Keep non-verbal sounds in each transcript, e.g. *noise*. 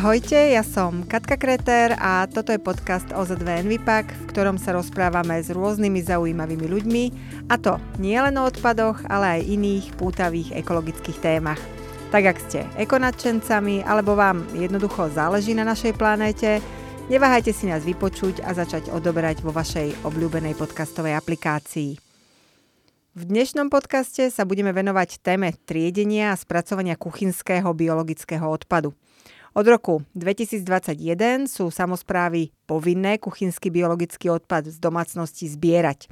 Ahojte, ja som Katka Kreter a toto je podcast OZ2 Envipak, v ktorom sa rozprávame s rôznymi zaujímavými ľuďmi a to nie len o odpadoch, ale aj iných pútavých ekologických témach. Tak ak ste ekonadčencami alebo vám jednoducho záleží na našej planéte, neváhajte si nás vypočuť a začať odoberať vo vašej obľúbenej podcastovej aplikácii. V dnešnom podcaste sa budeme venovať téme triedenia a spracovania kuchynského biologického odpadu – od roku 2021 sú samozprávy povinné kuchynský biologický odpad z domácnosti zbierať.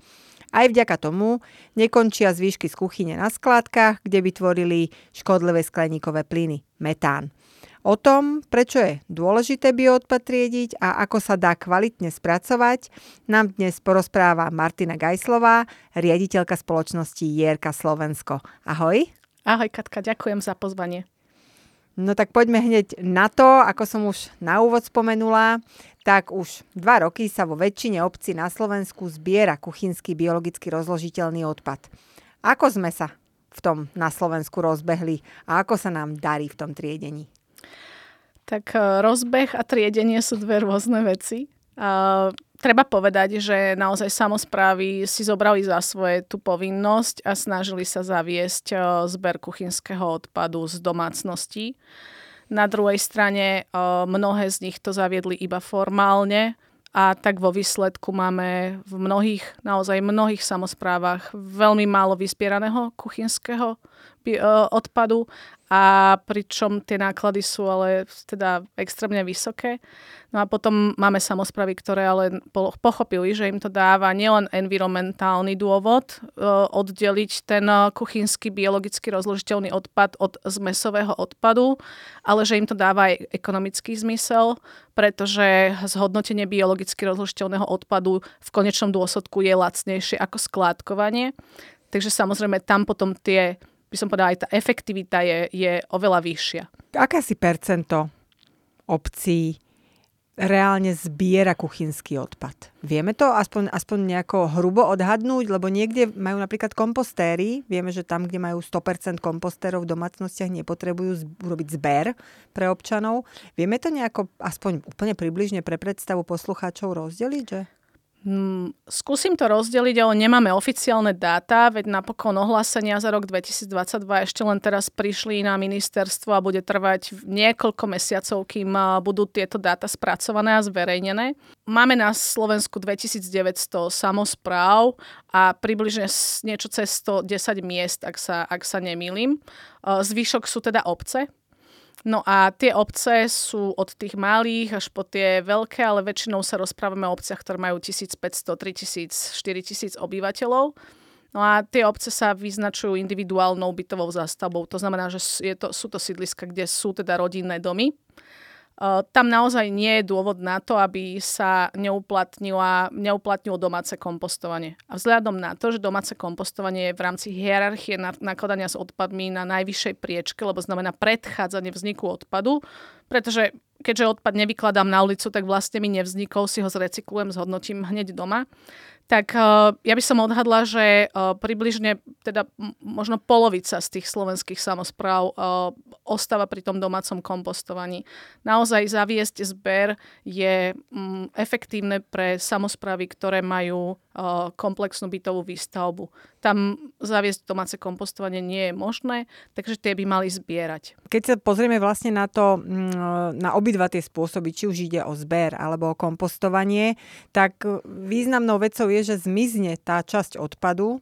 Aj vďaka tomu nekončia zvýšky z kuchyne na skládkach, kde by tvorili škodlivé skleníkové plyny, metán. O tom, prečo je dôležité bioodpad triediť a ako sa dá kvalitne spracovať, nám dnes porozpráva Martina Gajslová, riaditeľka spoločnosti Jerka Slovensko. Ahoj. Ahoj Katka, ďakujem za pozvanie. No tak poďme hneď na to, ako som už na úvod spomenula, tak už dva roky sa vo väčšine obcí na Slovensku zbiera kuchynský biologicky rozložiteľný odpad. Ako sme sa v tom na Slovensku rozbehli a ako sa nám darí v tom triedení? Tak e, rozbeh a triedenie sú dve rôzne veci. Uh, treba povedať, že naozaj samozprávy si zobrali za svoje tú povinnosť a snažili sa zaviesť uh, zber kuchynského odpadu z domácností. Na druhej strane uh, mnohé z nich to zaviedli iba formálne a tak vo výsledku máme v mnohých, naozaj mnohých samozprávach veľmi málo vyspieraného kuchynského odpadu a pričom tie náklady sú ale teda extrémne vysoké. No a potom máme samozpravy, ktoré ale pochopili, že im to dáva nielen environmentálny dôvod e, oddeliť ten e, kuchynský biologicky rozložiteľný odpad od zmesového odpadu, ale že im to dáva aj ekonomický zmysel, pretože zhodnotenie biologicky rozložiteľného odpadu v konečnom dôsledku je lacnejšie ako skládkovanie. Takže samozrejme tam potom tie by som povedala, aj tá efektivita je, je oveľa vyššia. Aká si percento obcí reálne zbiera kuchynský odpad. Vieme to aspoň, aspoň nejako hrubo odhadnúť, lebo niekde majú napríklad kompostéry. Vieme, že tam, kde majú 100% kompostérov v domácnostiach, nepotrebujú urobiť zber pre občanov. Vieme to nejako aspoň úplne približne pre predstavu poslucháčov rozdeliť? Že? Hmm, skúsim to rozdeliť, ale nemáme oficiálne dáta, veď napokon ohlásenia za rok 2022 ešte len teraz prišli na ministerstvo a bude trvať niekoľko mesiacov, kým budú tieto dáta spracované a zverejnené. Máme na Slovensku 2900 samozpráv a približne niečo cez 110 miest, ak sa, ak sa nemýlim. Zvyšok sú teda obce, No a tie obce sú od tých malých až po tie veľké, ale väčšinou sa rozprávame o obciach, ktoré majú 1500, 3000, 4000 obyvateľov. No a tie obce sa vyznačujú individuálnou bytovou zástavbou. To znamená, že je to, sú to sídliska, kde sú teda rodinné domy. Eh, tam naozaj nie je dôvod na to, aby sa neuplatnilo domáce kompostovanie. A vzhľadom na to, že domáce kompostovanie je v rámci hierarchie nakladania s odpadmi na najvyššej priečke, lebo znamená predchádzanie vzniku odpadu, pretože keďže odpad nevykladám na ulicu, tak vlastne mi nevznikol, si ho zrecyklujem, zhodnotím hneď doma tak uh, ja by som odhadla, že uh, približne teda možno polovica z tých slovenských samozpráv uh, ostáva pri tom domácom kompostovaní. Naozaj zaviesť zber je um, efektívne pre samozprávy, ktoré majú komplexnú bytovú výstavbu. Tam zaviesť domáce kompostovanie nie je možné, takže tie by mali zbierať. Keď sa pozrieme vlastne na to, mm, na obidva tie spôsoby, či už ide o zber alebo o kompostovanie, tak významnou vecou je že zmizne tá časť odpadu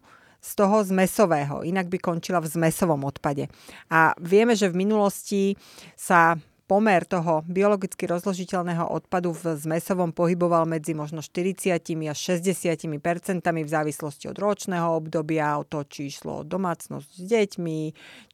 z toho zmesového, inak by končila v zmesovom odpade. A vieme, že v minulosti sa pomer toho biologicky rozložiteľného odpadu v zmesovom pohyboval medzi možno 40 až 60 percentami v závislosti od ročného obdobia, o to, či išlo o domácnosť s deťmi,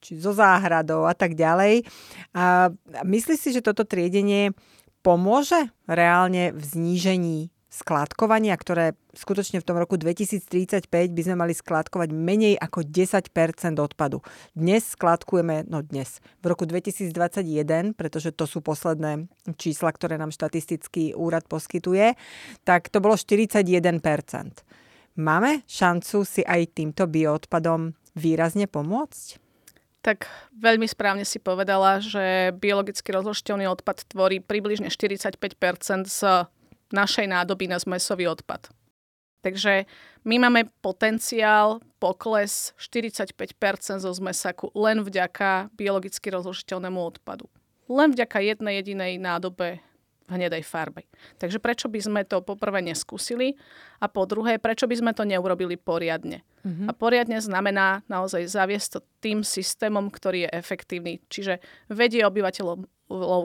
či zo záhradou a tak ďalej. A myslíš si, že toto triedenie pomôže reálne v znížení skládkovania, ktoré skutočne v tom roku 2035 by sme mali skládkovať menej ako 10% odpadu. Dnes skládkujeme, no dnes, v roku 2021, pretože to sú posledné čísla, ktoré nám štatistický úrad poskytuje, tak to bolo 41% Máme šancu si aj týmto bioodpadom výrazne pomôcť? tak veľmi správne si povedala, že biologicky rozložiteľný odpad tvorí približne 45% z našej nádoby na zmesový odpad. Takže my máme potenciál pokles 45% zo zmesaku len vďaka biologicky rozložiteľnému odpadu. Len vďaka jednej jedinej nádobe hnedej farbe. Takže prečo by sme to poprvé neskúsili a po druhé, prečo by sme to neurobili poriadne. Mm-hmm. A poriadne znamená naozaj zaviesť to tým systémom, ktorý je efektívny. Čiže vedie obyvateľov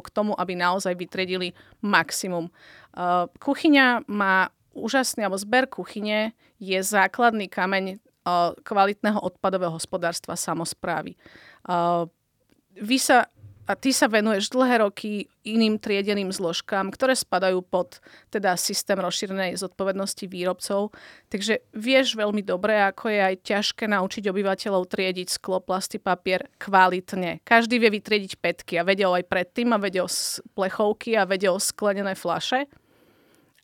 k tomu, aby naozaj vytredili maximum. Uh, kuchyňa má úžasný, alebo zber kuchyne je základný kameň uh, kvalitného odpadového hospodárstva samozprávy. Uh, vy sa a ty sa venuješ dlhé roky iným triedeným zložkám, ktoré spadajú pod teda systém rozšírenej zodpovednosti výrobcov. Takže vieš veľmi dobre, ako je aj ťažké naučiť obyvateľov triediť sklo, plasty, papier kvalitne. Každý vie vytriediť petky a vedel aj predtým a vedel plechovky a vedel sklenené flaše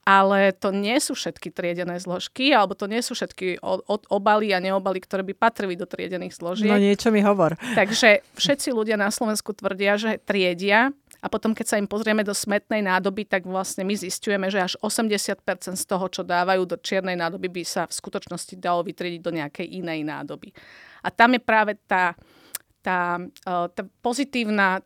ale to nie sú všetky triedené zložky, alebo to nie sú všetky od, obaly a neobaly, ktoré by patrili do triedených zložiek. No niečo mi hovor. *laughs* Takže všetci ľudia na Slovensku tvrdia, že triedia a potom, keď sa im pozrieme do smetnej nádoby, tak vlastne my zistujeme, že až 80% z toho, čo dávajú do čiernej nádoby, by sa v skutočnosti dalo vytriediť do nejakej inej nádoby. A tam je práve tá, tá, e, tá pozitívna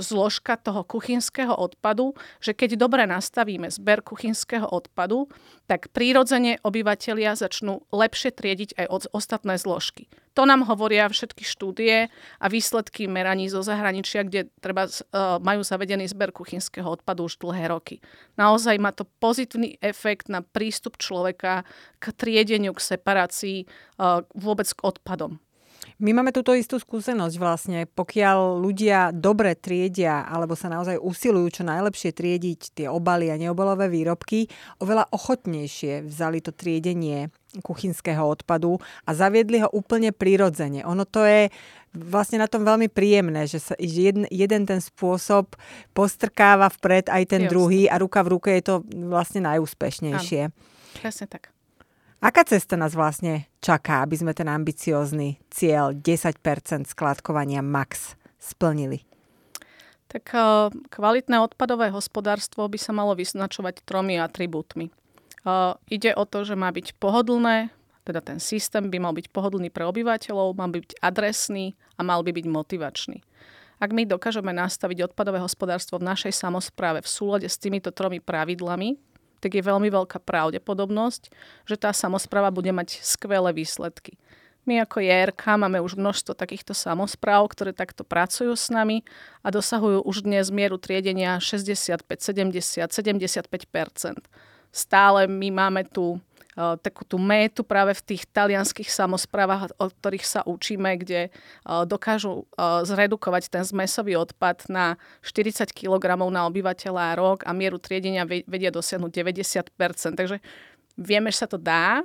zložka toho kuchynského odpadu, že keď dobre nastavíme zber kuchynského odpadu, tak prírodzene obyvateľia začnú lepšie triediť aj od ostatné zložky. To nám hovoria všetky štúdie a výsledky meraní zo zahraničia, kde treba, uh, majú zavedený zber kuchynského odpadu už dlhé roky. Naozaj má to pozitívny efekt na prístup človeka k triedeniu, k separácii, uh, vôbec k odpadom. My máme túto istú skúsenosť vlastne. Pokiaľ ľudia dobre triedia alebo sa naozaj usilujú čo najlepšie triediť tie obaly a neobalové výrobky, oveľa ochotnejšie vzali to triedenie kuchynského odpadu a zaviedli ho úplne prirodzene. Ono to je vlastne na tom veľmi príjemné, že sa jeden, jeden ten spôsob postrkáva vpred aj ten Just. druhý a ruka v ruke je to vlastne najúspešnejšie. Áno, presne tak. Aká cesta nás vlastne čaká, aby sme ten ambiciózny cieľ 10% skladkovania max splnili? Tak eh, kvalitné odpadové hospodárstvo by sa malo vyznačovať tromi atribútmi. Eh, ide o to, že má byť pohodlné, teda ten systém by mal byť pohodlný pre obyvateľov, mal byť adresný a mal by byť motivačný. Ak my dokážeme nastaviť odpadové hospodárstvo v našej samozpráve v súlade s týmito tromi pravidlami, tak je veľmi veľká pravdepodobnosť, že tá samozpráva bude mať skvelé výsledky. My ako JRK máme už množstvo takýchto samozpráv, ktoré takto pracujú s nami a dosahujú už dnes mieru triedenia 65, 70, 75% Stále my máme Eh, takú tú métu práve v tých talianských samozprávach, o ktorých sa učíme, kde dokážu zredukovať ten zmesový odpad na 40 kg na obyvateľa rok a mieru triedenia vedia dosiahnuť 90%. Takže vieme, že sa to dá,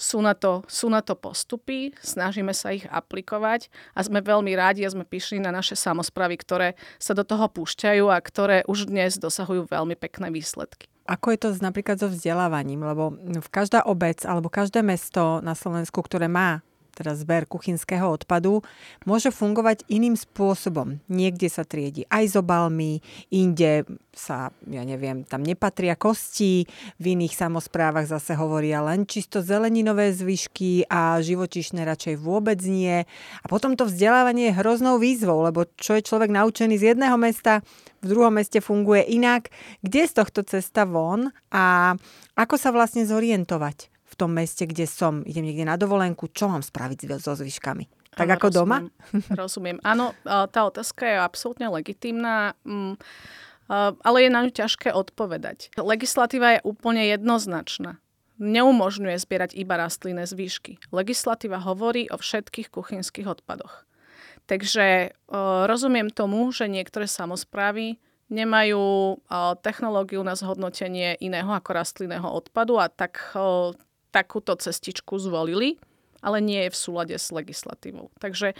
sú na, to, sú na to postupy, snažíme sa ich aplikovať a sme veľmi rádi a sme pyšní na naše samozpravy, ktoré sa do toho púšťajú a ktoré už dnes dosahujú veľmi pekné výsledky. Ako je to napríklad so vzdelávaním? Lebo v každá obec alebo každé mesto na Slovensku, ktoré má teda zber kuchynského odpadu, môže fungovať iným spôsobom. Niekde sa triedi aj s obalmi, inde sa, ja neviem, tam nepatria kosti, v iných samozprávach zase hovoria len čisto zeleninové zvyšky a živočišné radšej vôbec nie. A potom to vzdelávanie je hroznou výzvou, lebo čo je človek naučený z jedného mesta, v druhom meste funguje inak. Kde z tohto cesta von a ako sa vlastne zorientovať? Tom meste, kde som, idem niekde na dovolenku, čo mám spraviť so zvyškami? Tak ako rozumiem, doma? *laughs* Rozumiem. Áno, tá otázka je absolútne legitimná, mm, ale je na ňu ťažké odpovedať. Legislatíva je úplne jednoznačná. Neumožňuje zbierať iba rastlinné zvyšky. Legislatíva hovorí o všetkých kuchynských odpadoch. Takže rozumiem tomu, že niektoré samozprávy nemajú technológiu na zhodnotenie iného ako rastlinného odpadu a tak takúto cestičku zvolili, ale nie je v súlade s legislatívou. Takže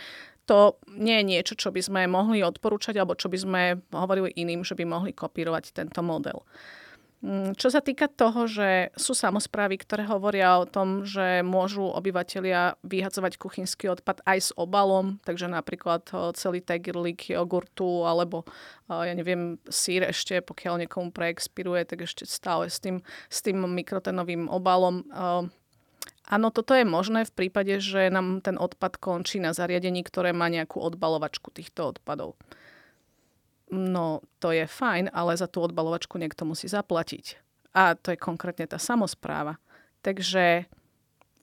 to nie je niečo, čo by sme mohli odporúčať alebo čo by sme hovorili iným, že by mohli kopírovať tento model. Mm, čo sa týka toho, že sú samozprávy, ktoré hovoria o tom, že môžu obyvateľia vyhadzovať kuchynský odpad aj s obalom, takže napríklad celý tegerlík jogurtu alebo ja neviem, sír ešte, pokiaľ niekomu preexpiruje, tak ešte stále s tým, s tým mikrotenovým obalom. Áno, toto je možné v prípade, že nám ten odpad končí na zariadení, ktoré má nejakú odbalovačku týchto odpadov. No, to je fajn, ale za tú odbalovačku niekto musí zaplatiť. A to je konkrétne tá samozpráva. Takže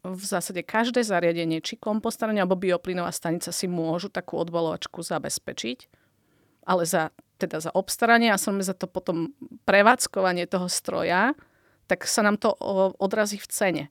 v zásade každé zariadenie, či kompostovanie alebo bioplynová stanica si môžu takú odbalovačku zabezpečiť, ale za, teda za obstaranie a samozrejme za to potom prevádzkovanie toho stroja, tak sa nám to odrazí v cene.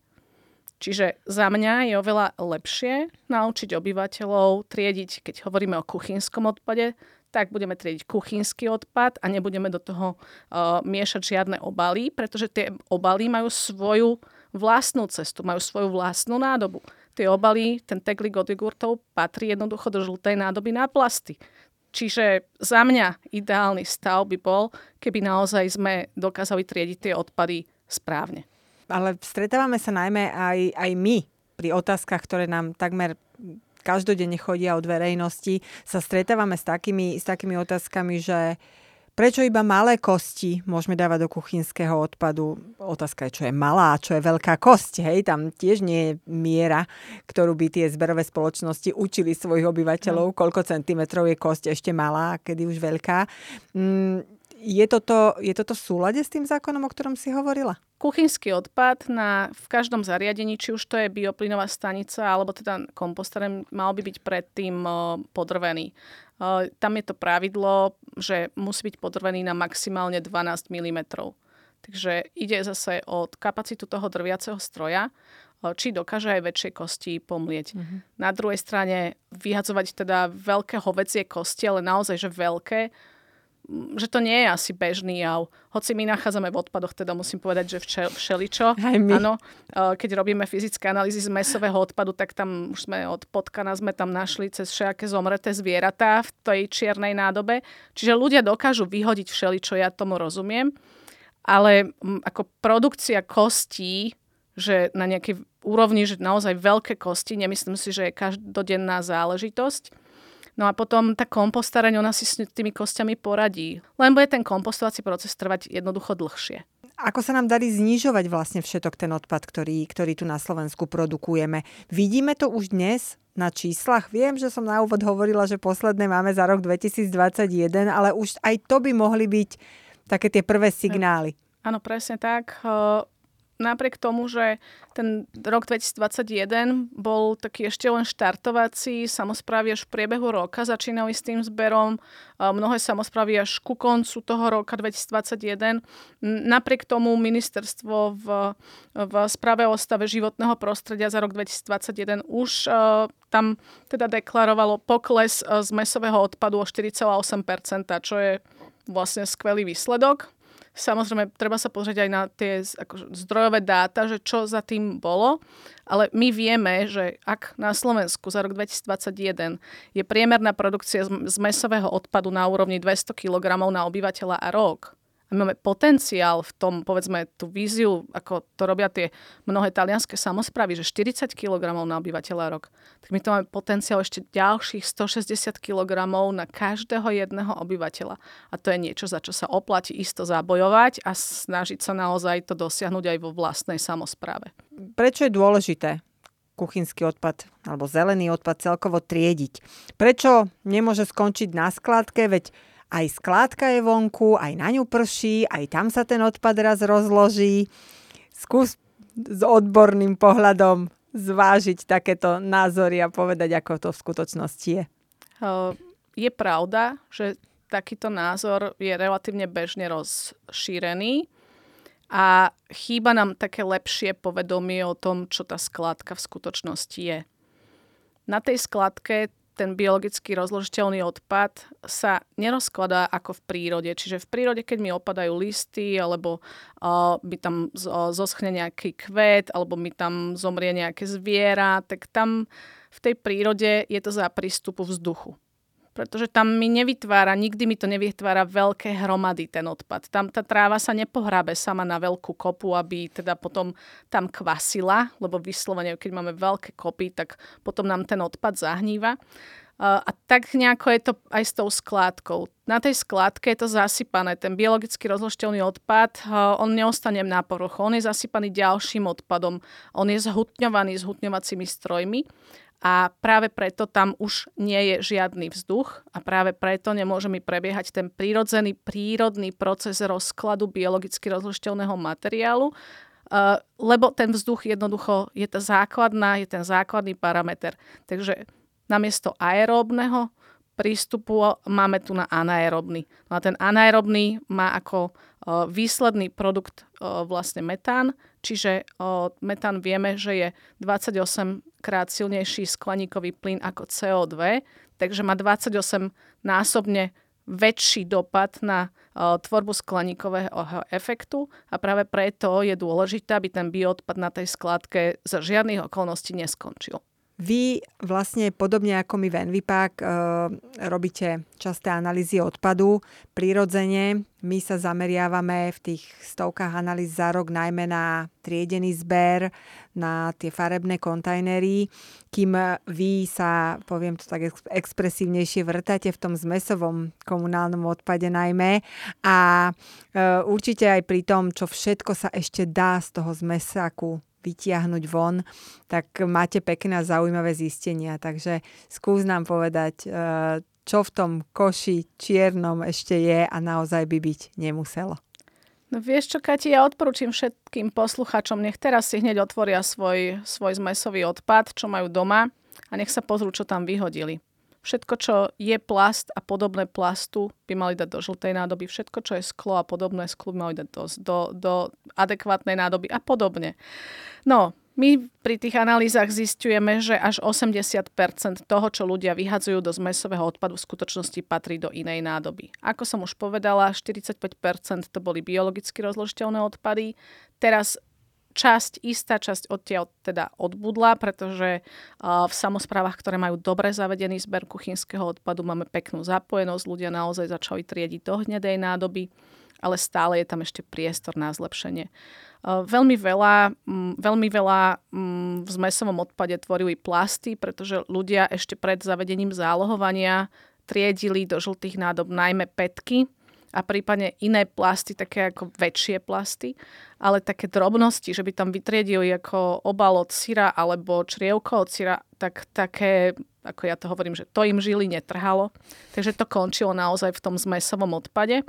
Čiže za mňa je oveľa lepšie naučiť obyvateľov triediť, keď hovoríme o kuchynskom odpade, tak budeme triediť kuchynský odpad a nebudeme do toho uh, miešať žiadne obaly, pretože tie obaly majú svoju vlastnú cestu, majú svoju vlastnú nádobu. Tie obaly, ten teglik od jogurtov patrí jednoducho do žltej nádoby na plasty. Čiže za mňa ideálny stav by bol, keby naozaj sme dokázali triediť tie odpady správne. Ale stretávame sa najmä aj, aj my pri otázkach, ktoré nám takmer každodenne chodia od verejnosti, sa stretávame s takými, s takými otázkami, že prečo iba malé kosti môžeme dávať do kuchynského odpadu? Otázka je, čo je malá, čo je veľká kosť. Hej? Tam tiež nie je miera, ktorú by tie zberové spoločnosti učili svojich obyvateľov, no. koľko centimetrov je kosť ešte malá, kedy už veľká. Mm, je toto, je toto v súlade s tým zákonom, o ktorom si hovorila? Kuchynský odpad na, v každom zariadení, či už to je bioplynová stanica alebo teda komposter, mal by byť predtým podrvený. Tam je to pravidlo, že musí byť podrvený na maximálne 12 mm. Takže ide zase od kapacitu toho drviaceho stroja, či dokáže aj väčšie kosti pomlieť. Mm-hmm. Na druhej strane vyhadzovať teda veľké hovecie kosti, ale naozaj, že veľké, že to nie je asi bežný jav. Hoci my nachádzame v odpadoch, teda musím povedať, že včel, všeličo. Áno, keď robíme fyzické analýzy z mesového odpadu, tak tam už sme od potkana sme tam našli cez všaké zomreté zvieratá v tej čiernej nádobe. Čiže ľudia dokážu vyhodiť všeličo, ja tomu rozumiem. Ale ako produkcia kostí, že na nejakej úrovni, že naozaj veľké kosti, nemyslím si, že je každodenná záležitosť No a potom tá kompostareň, ona si s tými kostiami poradí. Len bude ten kompostovací proces trvať jednoducho dlhšie. Ako sa nám darí znižovať vlastne všetok ten odpad, ktorý, ktorý tu na Slovensku produkujeme? Vidíme to už dnes na číslach? Viem, že som na úvod hovorila, že posledné máme za rok 2021, ale už aj to by mohli byť také tie prvé signály. Áno, presne tak napriek tomu, že ten rok 2021 bol taký ešte len štartovací, samozprávy až v priebehu roka začínali s tým zberom, mnohé samozprávy až ku koncu toho roka 2021. Napriek tomu ministerstvo v, v správe o stave životného prostredia za rok 2021 už uh, tam teda deklarovalo pokles z mesového odpadu o 4,8%, čo je vlastne skvelý výsledok. Samozrejme, treba sa pozrieť aj na tie ako, zdrojové dáta, že čo za tým bolo, ale my vieme, že ak na Slovensku za rok 2021 je priemerná produkcia z mesového odpadu na úrovni 200 kg na obyvateľa a rok, a máme potenciál v tom, povedzme, tú víziu, ako to robia tie mnohé talianské samozprávy, že 40 kg na obyvateľa rok, tak my to máme potenciál ešte ďalších 160 kg na každého jedného obyvateľa. A to je niečo, za čo sa oplatí isto zabojovať a snažiť sa naozaj to dosiahnuť aj vo vlastnej samozpráve. Prečo je dôležité kuchynský odpad alebo zelený odpad celkovo triediť? Prečo nemôže skončiť na skladke, veď aj skládka je vonku, aj na ňu prší, aj tam sa ten odpad raz rozloží. Skús s odborným pohľadom zvážiť takéto názory a povedať, ako to v skutočnosti je. Je pravda, že takýto názor je relatívne bežne rozšírený a chýba nám také lepšie povedomie o tom, čo tá skladka v skutočnosti je. Na tej skladke ten biologicky rozložiteľný odpad sa nerozkladá ako v prírode. Čiže v prírode, keď mi opadajú listy, alebo uh, mi tam zoschne nejaký kvet, alebo mi tam zomrie nejaké zviera, tak tam v tej prírode je to za prístupu vzduchu. Pretože tam mi nevytvára, nikdy mi to nevytvára veľké hromady ten odpad. Tam tá tráva sa nepohrabe sama na veľkú kopu, aby teda potom tam kvasila, lebo vyslovene, keď máme veľké kopy, tak potom nám ten odpad zahníva. A tak nejako je to aj s tou skládkou. Na tej skládke je to zasypané. Ten biologicky rozložiteľný odpad, on neostane na povrchu. On je zasypaný ďalším odpadom. On je zhutňovaný zhutňovacími strojmi a práve preto tam už nie je žiadny vzduch a práve preto nemôže mi prebiehať ten prírodzený, prírodný proces rozkladu biologicky rozložiteľného materiálu, Uh, lebo ten vzduch jednoducho je tá základná, je ten základný parameter. Takže namiesto aeróbneho prístupu máme tu na anaerobný. No a ten anaerobný má ako výsledný produkt vlastne metán, čiže metán vieme, že je 28 krát silnejší skleníkový plyn ako CO2, takže má 28 násobne väčší dopad na tvorbu skleníkového efektu a práve preto je dôležité, aby ten bioodpad na tej skladke za žiadnych okolností neskončil. Vy vlastne podobne ako my v Envipak e, robíte časté analýzy odpadu. Prirodzene my sa zameriavame v tých stovkách analýz za rok najmä na triedený zber, na tie farebné kontajnery, kým vy sa, poviem to tak expresívnejšie, vrtáte v tom zmesovom komunálnom odpade najmä a e, určite aj pri tom, čo všetko sa ešte dá z toho zmesaku vytiahnuť von, tak máte pekné a zaujímavé zistenia. Takže skús nám povedať, eh, čo v tom koši čiernom ešte je a naozaj by byť nemuselo. No vieš čo, Kati, ja odporúčam všetkým posluchačom, nech teraz si hneď otvoria svoj, svoj zmesový odpad, čo majú doma a nech sa pozrú, čo tam vyhodili. Všetko, čo je plast a podobné plastu, by mali dať do žltej nádoby. Všetko, čo je sklo a podobné sklu, by mali dať do, do, do adekvátnej nádoby a podobne. No, my pri tých analýzach zistujeme, že až 80% toho, čo ľudia vyhadzujú do zmesového odpadu, v skutočnosti patrí do inej nádoby. Ako som už povedala, 45% to boli biologicky rozložiteľné odpady. Teraz časť, istá časť odtiaľ teda odbudla, pretože v samozprávach, ktoré majú dobre zavedený zber kuchynského odpadu, máme peknú zapojenosť, ľudia naozaj začali triediť do hnedej nádoby, ale stále je tam ešte priestor na zlepšenie. Veľmi veľa, veľmi veľa v zmesovom odpade tvorili plasty, pretože ľudia ešte pred zavedením zálohovania triedili do žltých nádob najmä petky, a prípadne iné plasty, také ako väčšie plasty, ale také drobnosti, že by tam vytriedili ako obal od syra alebo črievko od syra, tak také, ako ja to hovorím, že to im žili netrhalo. Takže to končilo naozaj v tom zmesovom odpade.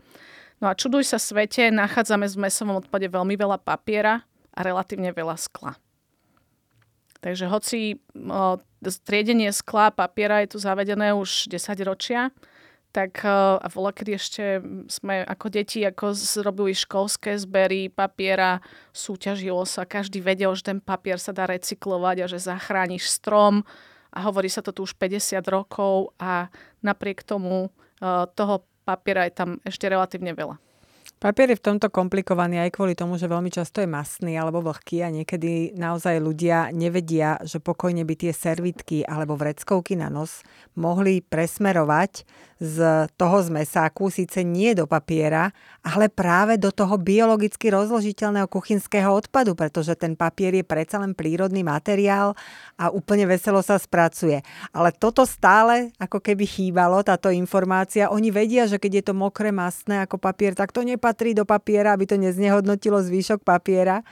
No a čuduj sa svete, nachádzame v zmesovom odpade veľmi veľa papiera a relatívne veľa skla. Takže hoci o, triedenie skla a papiera je tu zavedené už 10 ročia, tak eh, a vola, kedy ešte sme ako deti ako zrobili školské zbery papiera, súťažilo sa, každý vedel, že ten papier sa dá recyklovať a že zachrániš strom a hovorí sa to tu už 50 rokov a napriek tomu eh, toho papiera je tam ešte relatívne veľa. Papier je v tomto komplikovaný aj kvôli tomu, že veľmi často je masný alebo vlhký a niekedy naozaj ľudia nevedia, že pokojne by tie servitky alebo vreckovky na nos mohli presmerovať z toho zmesáku, síce nie do papiera, ale práve do toho biologicky rozložiteľného kuchynského odpadu, pretože ten papier je predsa len prírodný materiál a úplne veselo sa spracuje. Ale toto stále ako keby chýbalo, táto informácia. Oni vedia, že keď je to mokré, masné ako papier, tak to nepatrí do papiera, aby to neznehodnotilo zvýšok papiera.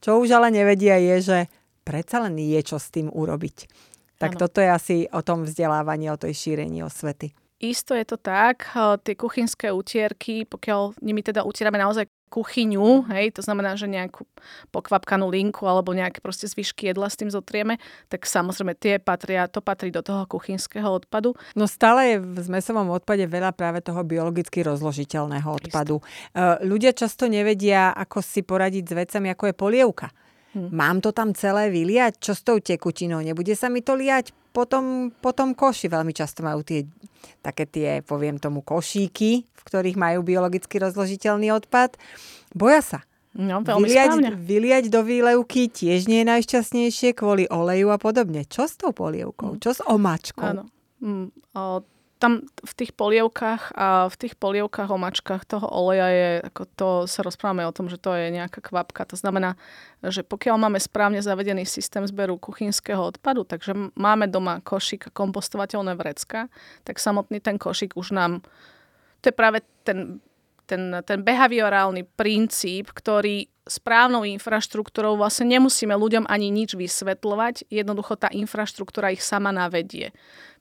Čo už ale nevedia je, že predsa len je čo s tým urobiť. Tak ano. toto je asi o tom vzdelávaní, o tej šírení osvety. Isto je to tak. Tie kuchynské utierky, pokiaľ nimi teda utierame naozaj kuchyňu, hej, to znamená, že nejakú pokvapkanú linku alebo nejaké proste zvyšky jedla s tým zotrieme, tak samozrejme tie patria, to patrí do toho kuchynského odpadu. No stále je v zmesovom odpade veľa práve toho biologicky rozložiteľného odpadu. Isto. Ľudia často nevedia, ako si poradiť s vecami, ako je polievka. Hm. Mám to tam celé vyliať? Čo s tou tekutinou? Nebude sa mi to liať? Potom, potom koši veľmi často majú tie, také tie, poviem tomu, košíky, v ktorých majú biologicky rozložiteľný odpad. Boja sa. No, veľmi vyliať, vyliať do výlevky tiež nie je najšťastnejšie kvôli oleju a podobne. Čo s tou polievkou? Hm. Čo s omačkou? Áno. Mm, o, tam v tých polievkách a v tých polievkách, omačkách toho oleja je, ako to sa rozprávame o tom, že to je nejaká kvapka. To znamená, že pokiaľ máme správne zavedený systém zberu kuchynského odpadu, takže máme doma košík kompostovateľné vrecka, tak samotný ten košík už nám, to je práve ten, ten, ten behaviorálny princíp, ktorý správnou infraštruktúrou vlastne nemusíme ľuďom ani nič vysvetľovať, jednoducho tá infraštruktúra ich sama navedie.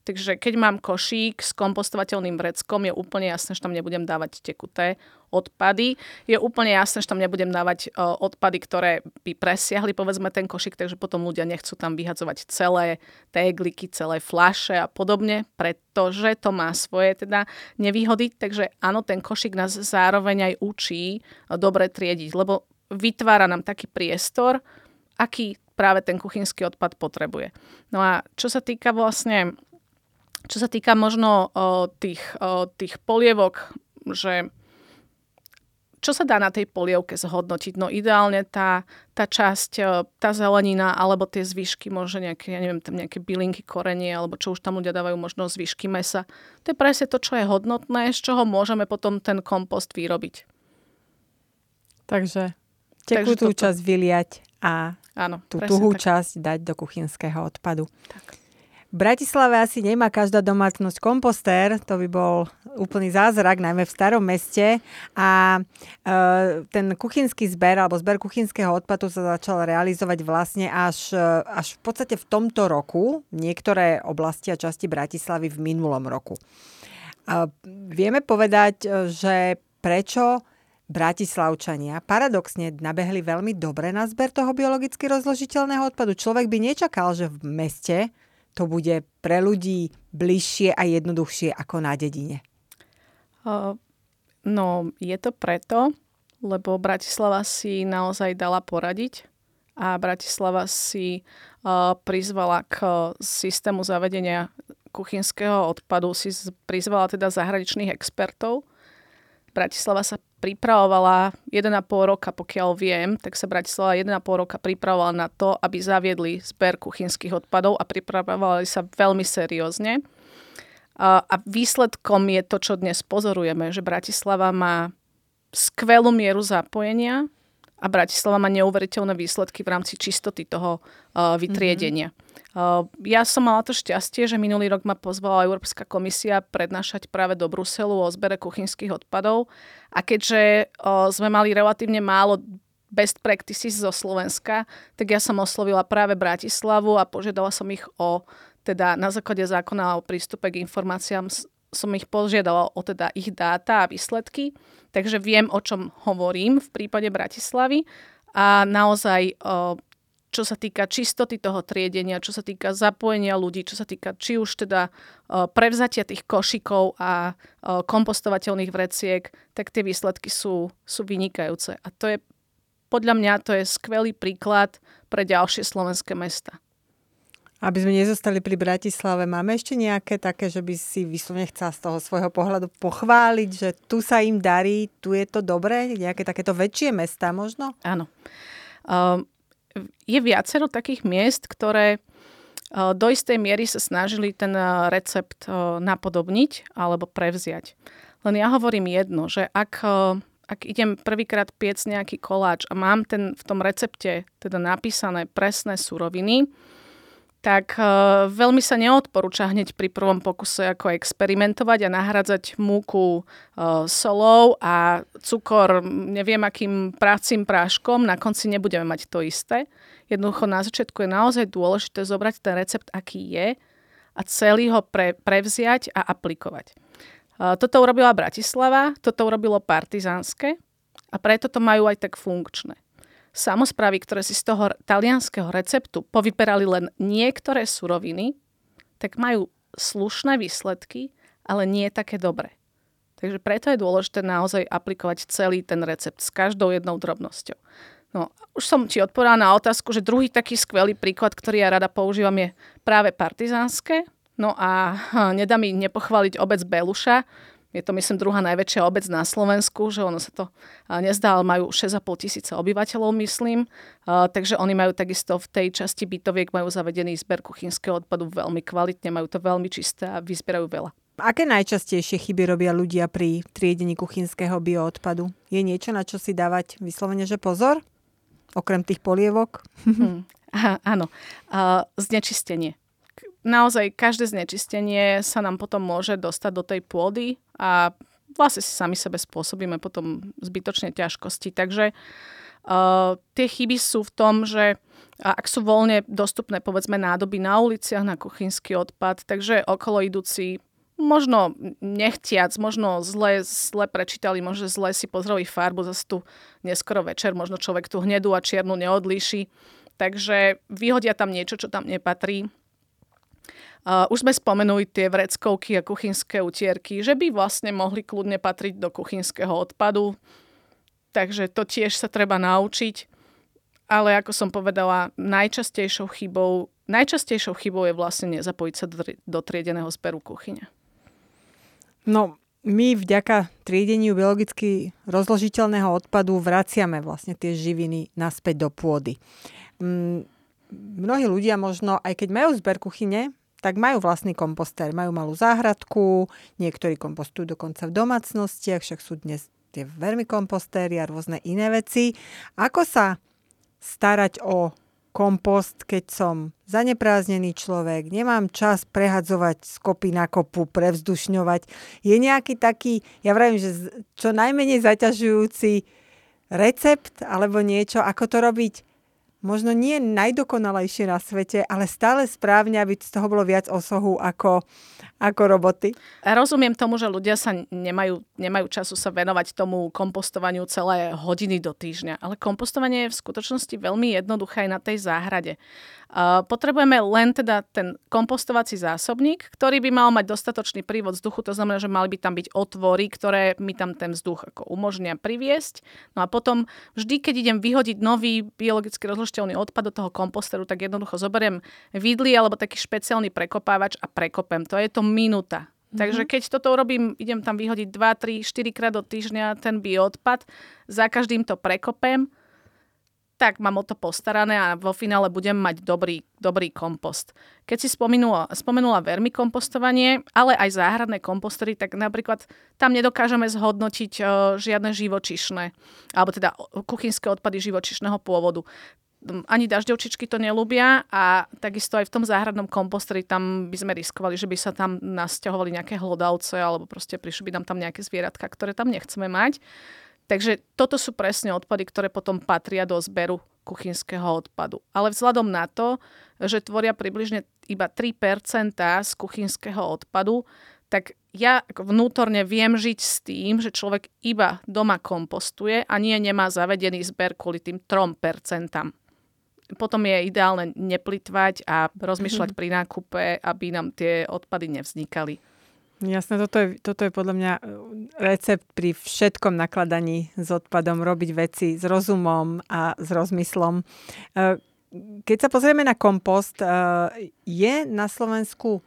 Takže keď mám košík s kompostovateľným vreckom, je úplne jasné, že tam nebudem dávať tekuté odpady. Je úplne jasné, že tam nebudem dávať uh, odpady, ktoré by presiahli povedzme ten košík, takže potom ľudia nechcú tam vyhadzovať celé tégliky, celé flaše a podobne, pretože to má svoje teda nevýhody. Takže áno, ten košík nás zároveň aj učí dobre triediť, lebo vytvára nám taký priestor, aký práve ten kuchynský odpad potrebuje. No a čo sa týka vlastne čo sa týka možno o, tých, o, tých polievok, že čo sa dá na tej polievke zhodnotiť? No ideálne tá, tá časť, tá zelenina alebo tie zvyšky, možno nejaké, ja neviem, tam nejaké bylinky, korenie alebo čo už tam ľudia dávajú, možno zvyšky mesa. To je presne to, čo je hodnotné, z čoho môžeme potom ten kompost vyrobiť. Takže tekutú toto... časť vyliať a Áno, tú tuhú tak. časť dať do kuchynského odpadu. Tak. V Bratislave asi nemá každá domácnosť kompostér, to by bol úplný zázrak, najmä v starom meste. A e, ten kuchynský zber alebo zber kuchynského odpadu sa začal realizovať vlastne až, e, až v podstate v tomto roku, niektoré oblasti a časti Bratislavy v minulom roku. A vieme povedať, e, že prečo Bratislavčania paradoxne nabehli veľmi dobre na zber toho biologicky rozložiteľného odpadu. Človek by nečakal, že v meste to bude pre ľudí bližšie a jednoduchšie ako na dedine? No, je to preto, lebo Bratislava si naozaj dala poradiť a Bratislava si prizvala k systému zavedenia kuchynského odpadu, si prizvala teda zahraničných expertov. Bratislava sa pripravovala 1,5 roka, pokiaľ viem, tak sa Bratislava 1,5 roka pripravovala na to, aby zaviedli zber kuchynských odpadov a pripravovali sa veľmi seriózne. A výsledkom je to, čo dnes pozorujeme, že Bratislava má skvelú mieru zapojenia a Bratislava má neuveriteľné výsledky v rámci čistoty toho uh, vytriedenia. Uh, ja som mala to šťastie, že minulý rok ma pozvala Európska komisia prednášať práve do Bruselu o zbere kuchynských odpadov a keďže uh, sme mali relatívne málo best practices zo Slovenska, tak ja som oslovila práve Bratislavu a požiadala som ich o, teda na základe zákona o prístupe k informáciám som ich požiadala o teda ich dáta a výsledky, takže viem, o čom hovorím v prípade Bratislavy a naozaj čo sa týka čistoty toho triedenia, čo sa týka zapojenia ľudí, čo sa týka či už teda prevzatia tých košikov a kompostovateľných vreciek, tak tie výsledky sú, sú vynikajúce. A to je, podľa mňa, to je skvelý príklad pre ďalšie slovenské mesta. Aby sme nezostali pri Bratislave, máme ešte nejaké také, že by si vyslovene chcela z toho svojho pohľadu pochváliť, že tu sa im darí, tu je to dobré, nejaké takéto väčšie mesta možno? Áno. Um, je viacero takých miest, ktoré uh, do istej miery sa snažili ten uh, recept uh, napodobniť alebo prevziať. Len ja hovorím jedno, že ak, ak idem prvýkrát piec nejaký koláč a mám ten v tom recepte teda napísané presné suroviny, tak uh, veľmi sa neodporúča hneď pri prvom pokuse ako experimentovať a nahradzať múku uh, solou a cukor neviem akým prácim práškom, na konci nebudeme mať to isté. Jednoducho na začiatku je naozaj dôležité zobrať ten recept, aký je a celý ho pre, prevziať a aplikovať. Uh, toto urobila Bratislava, toto urobilo Partizánske a preto to majú aj tak funkčné samozprávy, ktoré si z toho talianského receptu povyperali len niektoré suroviny, tak majú slušné výsledky, ale nie také dobré. Takže preto je dôležité naozaj aplikovať celý ten recept s každou jednou drobnosťou. No, už som ti odpovedala na otázku, že druhý taký skvelý príklad, ktorý ja rada používam, je práve partizánske. No a *laughs* nedá mi nepochváliť obec Beluša, je to, myslím, druhá najväčšia obec na Slovensku, že ono sa to nezdá, ale majú 6,5 tisíca obyvateľov, myslím. Takže oni majú takisto v tej časti bytoviek majú zavedený zber kuchynského odpadu veľmi kvalitne, majú to veľmi čisté a vyzbierajú veľa. Aké najčastejšie chyby robia ľudia pri triedení kuchynského bioodpadu? Je niečo, na čo si dávať vyslovene, že pozor? Okrem tých polievok? Hmm. Aha, áno. Uh, znečistenie. Naozaj každé znečistenie sa nám potom môže dostať do tej pôdy a vlastne si sami sebe spôsobíme potom zbytočne ťažkosti. Takže uh, tie chyby sú v tom, že ak sú voľne dostupné povedzme nádoby na uliciach na kuchynský odpad, takže okolo idúci možno nechtiac, možno zle, zle prečítali, možno zle si pozreli farbu, zase tu neskoro večer, možno človek tu hnedu a čiernu neodlíši. Takže vyhodia tam niečo, čo tam nepatrí. Už sme spomenuli tie vreckovky a kuchynské utierky, že by vlastne mohli kľudne patriť do kuchynského odpadu. Takže to tiež sa treba naučiť. Ale ako som povedala, najčastejšou chybou, najčastejšou chybou je vlastne nezapojiť sa do, do triedeného zberu kuchyne. No, my vďaka triedeniu biologicky rozložiteľného odpadu vraciame vlastne tie živiny naspäť do pôdy. Mm, mnohí ľudia možno, aj keď majú zber kuchyne, tak majú vlastný kompostér, majú malú záhradku, niektorí kompostujú dokonca v domácnostiach, však sú dnes tie vermikompostéry a rôzne iné veci. Ako sa starať o kompost, keď som zanepráznený človek, nemám čas prehadzovať z kopy na kopu, prevzdušňovať. Je nejaký taký, ja vravím, že čo najmenej zaťažujúci recept alebo niečo, ako to robiť možno nie najdokonalejšie na svete, ale stále správne, aby z toho bolo viac osohu ako ako roboty. Rozumiem tomu, že ľudia sa nemajú, nemajú času sa venovať tomu kompostovaniu celé hodiny do týždňa, ale kompostovanie je v skutočnosti veľmi jednoduché aj na tej záhrade. Potrebujeme len teda ten kompostovací zásobník, ktorý by mal mať dostatočný prívod vzduchu, to znamená, že mali by tam byť otvory, ktoré mi tam ten vzduch ako umožnia priviesť. No a potom vždy, keď idem vyhodiť nový biologicky rozložiteľný odpad do toho komposteru, tak jednoducho zoberiem vidly alebo taký špeciálny prekopávač a prekopem. To je to minúta. Mm-hmm. Takže keď toto urobím, idem tam vyhodiť 2, 3, 4 krát do týždňa ten bioodpad, za každým to prekopem, tak mám o to postarané a vo finále budem mať dobrý, dobrý kompost. Keď si spomenula, spomenula vermikompostovanie, ale aj záhradné kompostery, tak napríklad tam nedokážeme zhodnotiť o, žiadne živočišné, alebo teda kuchynské odpady živočišného pôvodu ani dažďovčičky to nelúbia a takisto aj v tom záhradnom komposteri tam by sme riskovali, že by sa tam nasťahovali nejaké hlodavce alebo proste prišli by nám tam nejaké zvieratka, ktoré tam nechceme mať. Takže toto sú presne odpady, ktoré potom patria do zberu kuchynského odpadu. Ale vzhľadom na to, že tvoria približne iba 3% z kuchynského odpadu, tak ja vnútorne viem žiť s tým, že človek iba doma kompostuje a nie nemá zavedený zber kvôli tým 3% potom je ideálne neplitvať a rozmýšľať mm-hmm. pri nákupe, aby nám tie odpady nevznikali. Jasné, toto je, toto je podľa mňa e, recept pri všetkom nakladaní s odpadom, robiť veci s rozumom a s rozmyslom. E, keď sa pozrieme na kompost, e, je na Slovensku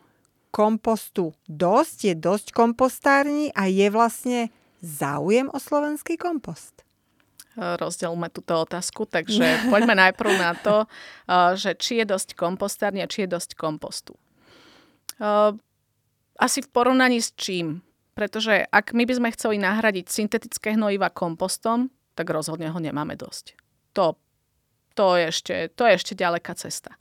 kompostu dosť, je dosť kompostární a je vlastne záujem o slovenský kompost? Rozdelme túto otázku, takže *laughs* poďme najprv na to, eh, že či je dosť kompostárne či je dosť kompostu. Eh, asi v porovnaní s čím? Pretože ak my by sme chceli nahradiť syntetické hnojiva kompostom, tak rozhodne ho nemáme dosť. To, to, je, ešte, to je ešte ďaleká cesta.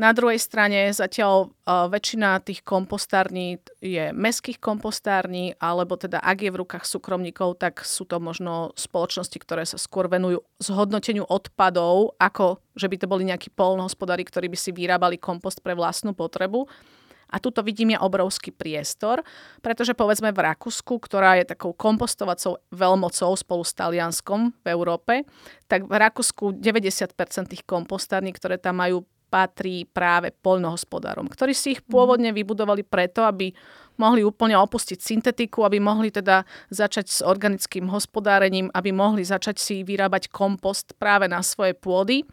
Na druhej strane zatiaľ uh, väčšina tých kompostární je meských kompostární, alebo teda ak je v rukách súkromníkov, tak sú to možno spoločnosti, ktoré sa skôr venujú zhodnoteniu odpadov, ako že by to boli nejakí polnohospodári, ktorí by si vyrábali kompost pre vlastnú potrebu. A tuto vidím ja obrovský priestor, pretože povedzme v Rakúsku, ktorá je takou kompostovacou veľmocou spolu s Talianskom v Európe, tak v Rakúsku 90% tých kompostární, ktoré tam majú patrí práve poľnohospodárom, ktorí si ich pôvodne vybudovali preto, aby mohli úplne opustiť syntetiku, aby mohli teda začať s organickým hospodárením, aby mohli začať si vyrábať kompost práve na svoje pôdy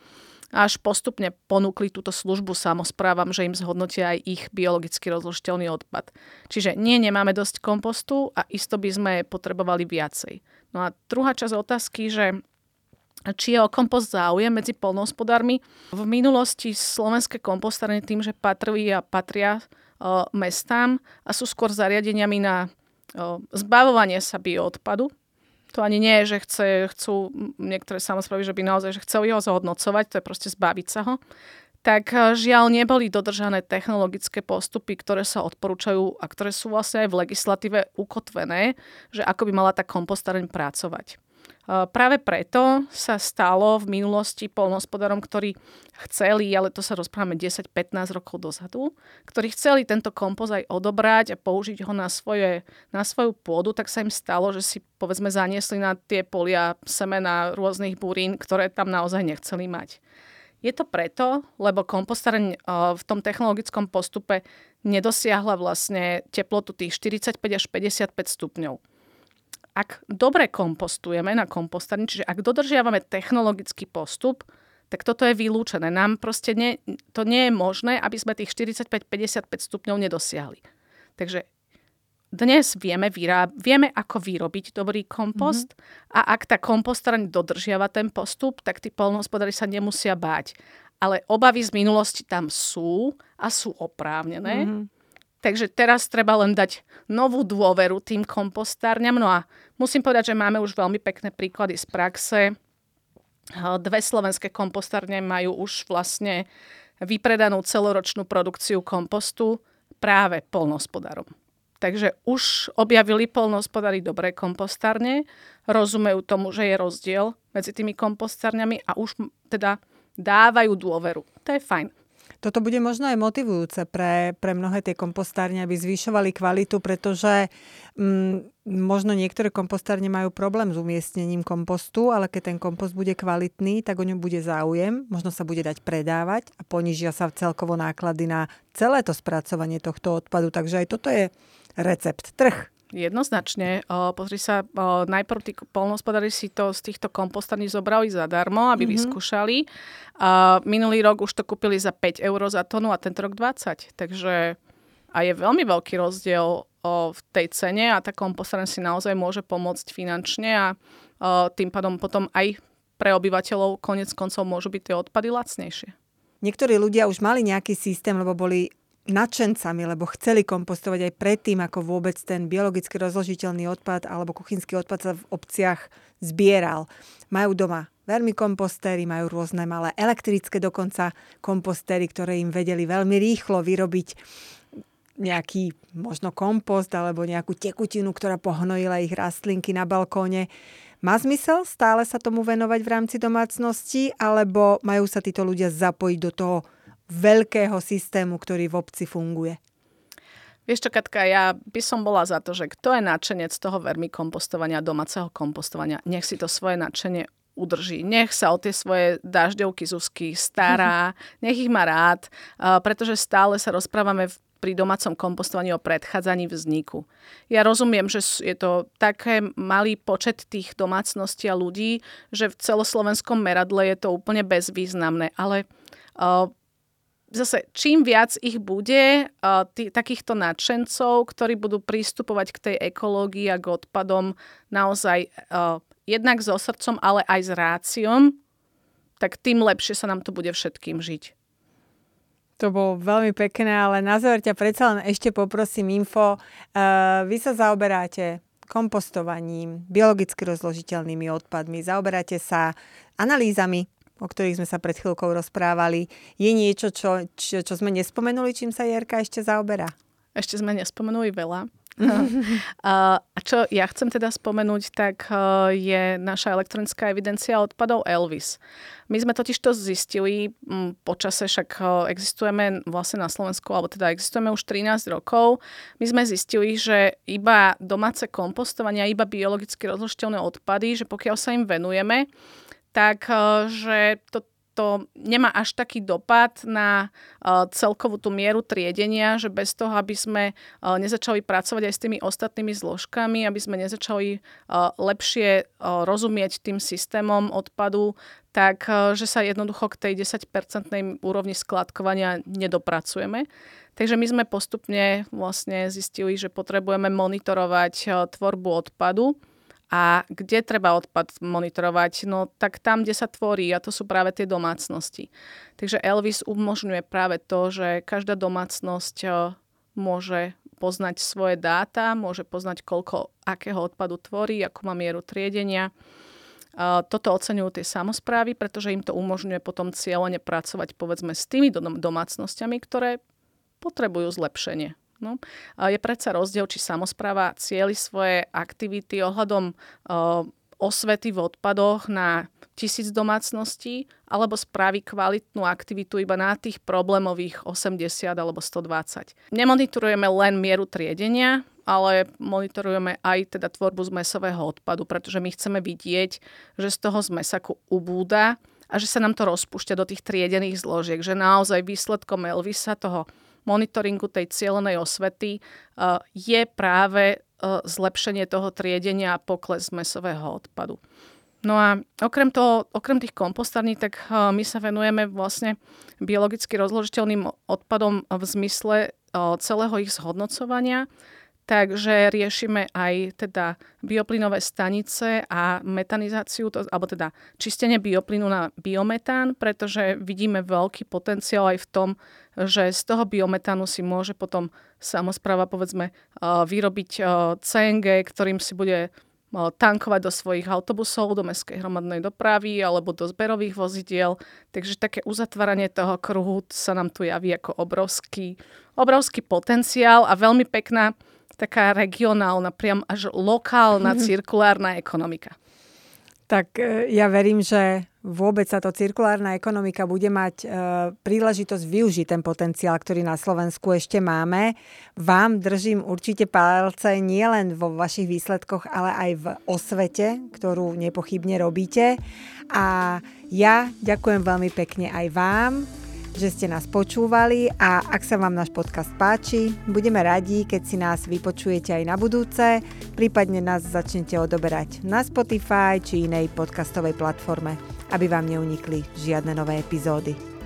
až postupne ponúkli túto službu samozprávam, že im zhodnotia aj ich biologicky rozložiteľný odpad. Čiže nie, nemáme dosť kompostu a isto by sme potrebovali viacej. No a druhá časť otázky, že či je o kompost záujem medzi polnohospodármi. V minulosti slovenské kompostárne tým, že patrí a patria mestám a sú skôr zariadeniami na zbavovanie sa bioodpadu. To ani nie je, že chce, chcú niektoré samozprávy, že by naozaj že chceli ho zhodnocovať, to je proste zbaviť sa ho tak e, žiaľ neboli dodržané technologické postupy, ktoré sa odporúčajú a ktoré sú vlastne aj v legislatíve ukotvené, že ako by mala tá kompostareň pracovať. E, práve preto sa stalo v minulosti polnospodárom, ktorí chceli, ale to sa rozprávame 10-15 rokov dozadu, ktorí chceli tento kompost aj odobrať a použiť ho na, svoje, na svoju pôdu, tak sa im stalo, že si povedzme zaniesli na tie polia semena rôznych burín, ktoré tam naozaj nechceli mať. Je to preto, lebo kompostareň v tom technologickom postupe nedosiahla vlastne teplotu tých 45 až 55 stupňov. Ak dobre kompostujeme na kompostareň, čiže ak dodržiavame technologický postup, tak toto je vylúčené. Nám proste nie, to nie je možné, aby sme tých 45-55 stupňov nedosiahli. Takže dnes vieme, vyráb, vieme, ako vyrobiť dobrý kompost mm-hmm. a ak tá kompostraň dodržiava ten postup, tak tí polnohospodári sa nemusia báť. Ale obavy z minulosti tam sú a sú oprávnené. Mm-hmm. Takže teraz treba len dať novú dôveru tým kompostárňam. No a musím povedať, že máme už veľmi pekné príklady z praxe. Dve slovenské kompostárne majú už vlastne vypredanú celoročnú produkciu kompostu práve polnospodárom. Takže už objavili polnohospodári dobré kompostárne, rozumejú tomu, že je rozdiel medzi tými kompostárňami a už teda dávajú dôveru. To je fajn. Toto bude možno aj motivujúce pre, pre mnohé tie kompostárne, aby zvyšovali kvalitu, pretože mm, možno niektoré kompostárne majú problém s umiestnením kompostu, ale keď ten kompost bude kvalitný, tak o ňom bude záujem, možno sa bude dať predávať a ponížia sa celkovo náklady na celé to spracovanie tohto odpadu. Takže aj toto je recept. Trh. Jednoznačne. O, pozri sa, o, najprv tí polnospodári si to z týchto kompostární zobrali zadarmo, aby mm-hmm. vyskúšali. A minulý rok už to kúpili za 5 eur za tonu a tento rok 20. Takže a je veľmi veľký rozdiel o, v tej cene a tá kompostárne si naozaj môže pomôcť finančne a o, tým pádom potom aj pre obyvateľov konec koncov môžu byť tie odpady lacnejšie. Niektorí ľudia už mali nejaký systém, lebo boli nadšencami, lebo chceli kompostovať aj predtým, ako vôbec ten biologicky rozložiteľný odpad alebo kuchynský odpad sa v obciach zbieral. Majú doma veľmi kompostéry, majú rôzne malé elektrické dokonca kompostéry, ktoré im vedeli veľmi rýchlo vyrobiť nejaký možno kompost alebo nejakú tekutinu, ktorá pohnojila ich rastlinky na balkóne. Má zmysel stále sa tomu venovať v rámci domácnosti, alebo majú sa títo ľudia zapojiť do toho veľkého systému, ktorý v obci funguje? Vieš čo, Katka, ja by som bola za to, že kto je nadšenec toho vermikompostovania, domáceho kompostovania, nech si to svoje nadšenie udrží. Nech sa o tie svoje dažďovky Zuzky stará, *laughs* nech ich má rád, pretože stále sa rozprávame v pri domácom kompostovaní o predchádzaní vzniku. Ja rozumiem, že je to také malý počet tých domácností a ľudí, že v celoslovenskom meradle je to úplne bezvýznamné, ale uh, zase čím viac ich bude, uh, tý, takýchto nadšencov, ktorí budú pristupovať k tej ekológii a k odpadom naozaj uh, jednak so srdcom, ale aj s ráciom, tak tým lepšie sa nám to bude všetkým žiť. To bolo veľmi pekné, ale na záver ťa predsa len ešte poprosím info. Uh, vy sa zaoberáte kompostovaním, biologicky rozložiteľnými odpadmi, zaoberáte sa analýzami o ktorých sme sa pred chvíľkou rozprávali, je niečo, čo, čo, čo sme nespomenuli, čím sa Jerka ešte zaoberá? Ešte sme nespomenuli veľa. *laughs* a čo ja chcem teda spomenúť, tak e, je naša elektronická evidencia odpadov Elvis. My sme totiž to zistili, počase však e, existujeme vlastne na Slovensku, alebo teda existujeme už 13 rokov, my sme zistili, že iba domáce kompostovanie, iba biologicky rozložiteľné odpady, že pokiaľ sa im venujeme, tak eh, že to, to nemá až taký dopad na uh, celkovú tú mieru triedenia, že bez toho, aby sme uh, nezačali pracovať aj s tými ostatnými zložkami, aby sme nezačali lepšie rozumieť tým systémom odpadu, tak že sa jednoducho k tej 10-percentnej úrovni skladkovania nedopracujeme. Takže my sme postupne vlastne zistili, že potrebujeme monitorovať tvorbu odpadu a kde treba odpad monitorovať? No tak tam, kde sa tvorí a to sú práve tie domácnosti. Takže Elvis umožňuje práve to, že každá domácnosť môže poznať svoje dáta, môže poznať, koľko akého odpadu tvorí, akú má mieru triedenia. Toto oceňujú tie samozprávy, pretože im to umožňuje potom cieľene pracovať povedzme s tými domácnosťami, ktoré potrebujú zlepšenie. No. Je predsa rozdiel, či samozpráva cieli svoje aktivity ohľadom osvety v odpadoch na tisíc domácností, alebo spraví kvalitnú aktivitu iba na tých problémových 80 alebo 120. Nemonitorujeme len mieru triedenia, ale monitorujeme aj teda tvorbu zmesového odpadu, pretože my chceme vidieť, že z toho zmesaku ubúda a že sa nám to rozpúšťa do tých triedených zložiek, že naozaj výsledkom Elvisa toho monitoringu tej cieľenej osvety uh, je práve uh, zlepšenie toho triedenia a pokles mesového odpadu. No a okrem, toho, okrem tých kompostární, tak uh, my sa venujeme vlastne biologicky rozložiteľným odpadom v zmysle celého ich zhodnocovania. Takže riešime aj teda bioplynové stanice a metanizáciu, to, alebo teda čistenie bioplynu na biometán, pretože vidíme veľký potenciál aj v tom, že z toho biometánu si môže potom samozpráva povedzme vyrobiť CNG, ktorým si bude tankovať do svojich autobusov, do mestskej hromadnej dopravy alebo do zberových vozidiel. Takže také uzatváranie toho kruhu sa nám tu javí ako obrovský, obrovský potenciál a veľmi pekná taká regionálna, priam až lokálna cirkulárna ekonomika. Tak e, ja verím, že vôbec sa to cirkulárna ekonomika bude mať e, príležitosť využiť ten potenciál, ktorý na Slovensku ešte máme. Vám držím určite palce nielen vo vašich výsledkoch, ale aj v osvete, ktorú nepochybne robíte. A ja ďakujem veľmi pekne aj vám že ste nás počúvali a ak sa vám náš podcast páči, budeme radi, keď si nás vypočujete aj na budúce, prípadne nás začnete odoberať na Spotify či inej podcastovej platforme, aby vám neunikli žiadne nové epizódy.